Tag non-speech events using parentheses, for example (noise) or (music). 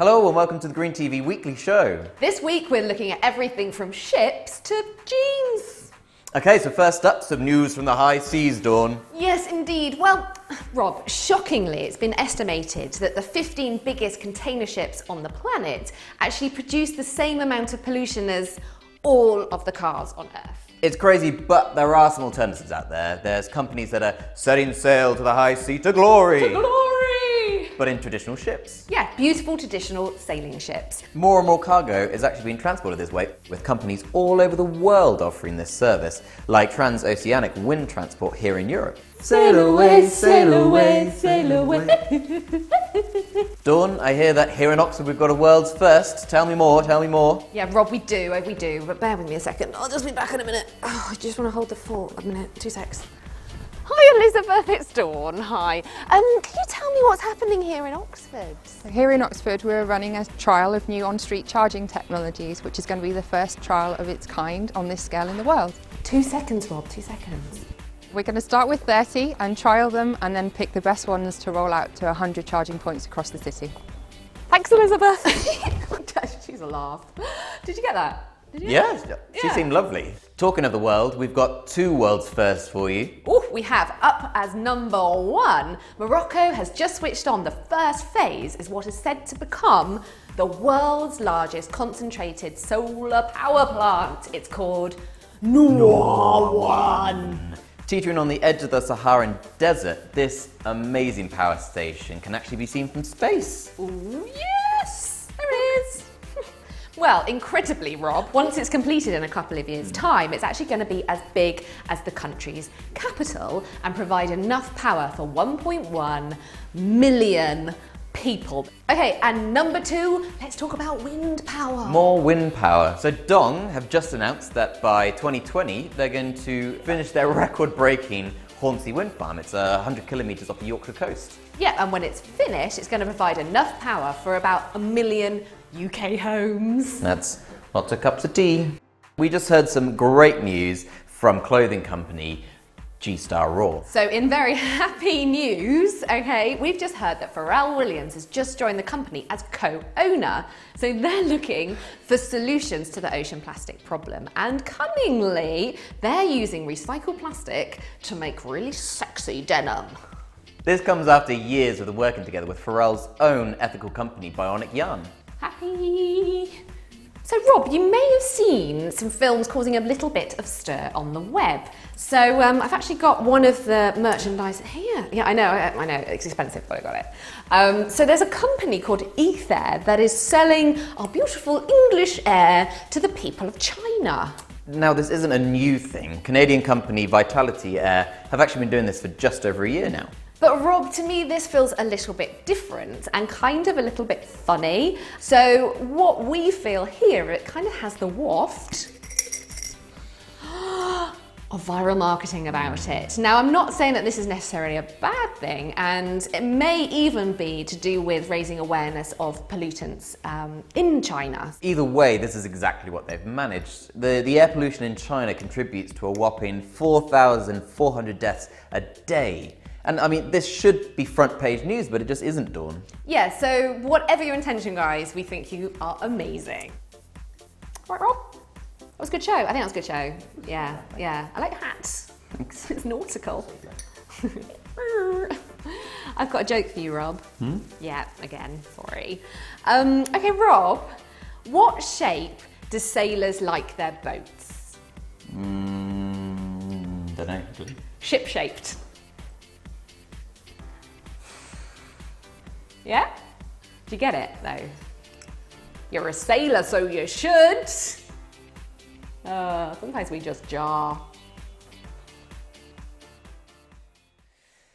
Hello and welcome to the Green TV Weekly Show. This week we're looking at everything from ships to jeans. Okay, so first up, some news from the high seas, Dawn. Yes, indeed. Well, Rob, shockingly, it's been estimated that the 15 biggest container ships on the planet actually produce the same amount of pollution as all of the cars on Earth. It's crazy, but there are some alternatives out there. There's companies that are setting sail to the high sea to glory, Glory! But in traditional ships. Yeah, beautiful traditional sailing ships. More and more cargo is actually being transported this way, with companies all over the world offering this service, like transoceanic wind transport here in Europe. Sail away, sail away, sail away. (laughs) Dawn, I hear that here in Oxford we've got a world's first. Tell me more, tell me more. Yeah, Rob, we do, uh, we do. But bear with me a second. I'll just be back in a minute. Oh, I just want to hold the fort a minute. Two secs. Hi, Elizabeth. It's Dawn. Hi. Um, can you tell me what's happening here in Oxford? Here in Oxford, we're running a trial of new on street charging technologies, which is going to be the first trial of its kind on this scale in the world. Two seconds, Rob. Two seconds. We're going to start with 30 and trial them and then pick the best ones to roll out to 100 charging points across the city. Thanks, Elizabeth. (laughs) (laughs) She's a laugh. Did you get that? Did you? Yes, she Yeah. seemed lovely. Talking of the world, we've got two world's firsts for you. Oh, we have up as number one. Morocco has just switched on the first phase, is what is said to become the world's largest concentrated solar power plant. It's called Noor One. Teetering on the edge of the Saharan desert, this amazing power station can actually be seen from space. Ooh, is. Well, incredibly, Rob, once it's completed in a couple of years' hmm. time, it's actually going to be as big as the country's capital and provide enough power for 1.1 million people. Okay, and number two, let's talk about wind power. More wind power. So Dong have just announced that by 2020 they're going to finish their (laughs) record-breaking Hornsea wind farm. It's uh, 100 kilometres off the Yorkshire coast. Yeah, and when it's finished, it's going to provide enough power for about a million UK homes. That's lots of cups of tea. We just heard some great news from clothing company G-Star Raw. So, in very (laughs) happy news, okay, we've just heard that Pharrell Williams has just joined the company as co owner. So, they're looking for solutions to the ocean plastic problem. And cunningly, they're using recycled plastic to make really sexy denim. This comes after years of the working together with Pharrell's own ethical company Bionic Yarn. Happy. So, Rob, you may have seen some films causing a little bit of stir on the web. So, um, I've actually got one of the merchandise here. Yeah, I know, I, know, it's expensive, but I got it. Um, so, there's a company called Aethaer that is selling our beautiful English air to the people of China. Now, this isn't a new thing. Canadian company Vitality Air have actually been doing this for just over a year now. But Rob, to me, this feels a little bit different and kind of a little bit funny. So, what we feel here, it kind of has the waft (gasps) of viral marketing about it. Now, I'm not saying that this is necessarily a bad thing, and it may even be to do with raising awareness of pollutants um, in China. Either way, this is exactly what they've managed. The, the air pollution in China contributes to a whopping 4,400 deaths a day. And I mean, this should be front page news, but it just isn't, Dawn. Yeah, so whatever your intention, guys, we think you are amazing. Right, Rob? That was a good show. I think that was a good show. Yeah, yeah. I like hats. (laughs) it's nautical. (laughs) I've got a joke for you, Rob. Hmm? Yeah, again, sorry. Um, okay, Rob, what shape do sailors like their boats? Mm, don't know. Ship shaped. Yeah? Do you get it, though? You're a sailor, so you should. Uh, sometimes we just jar.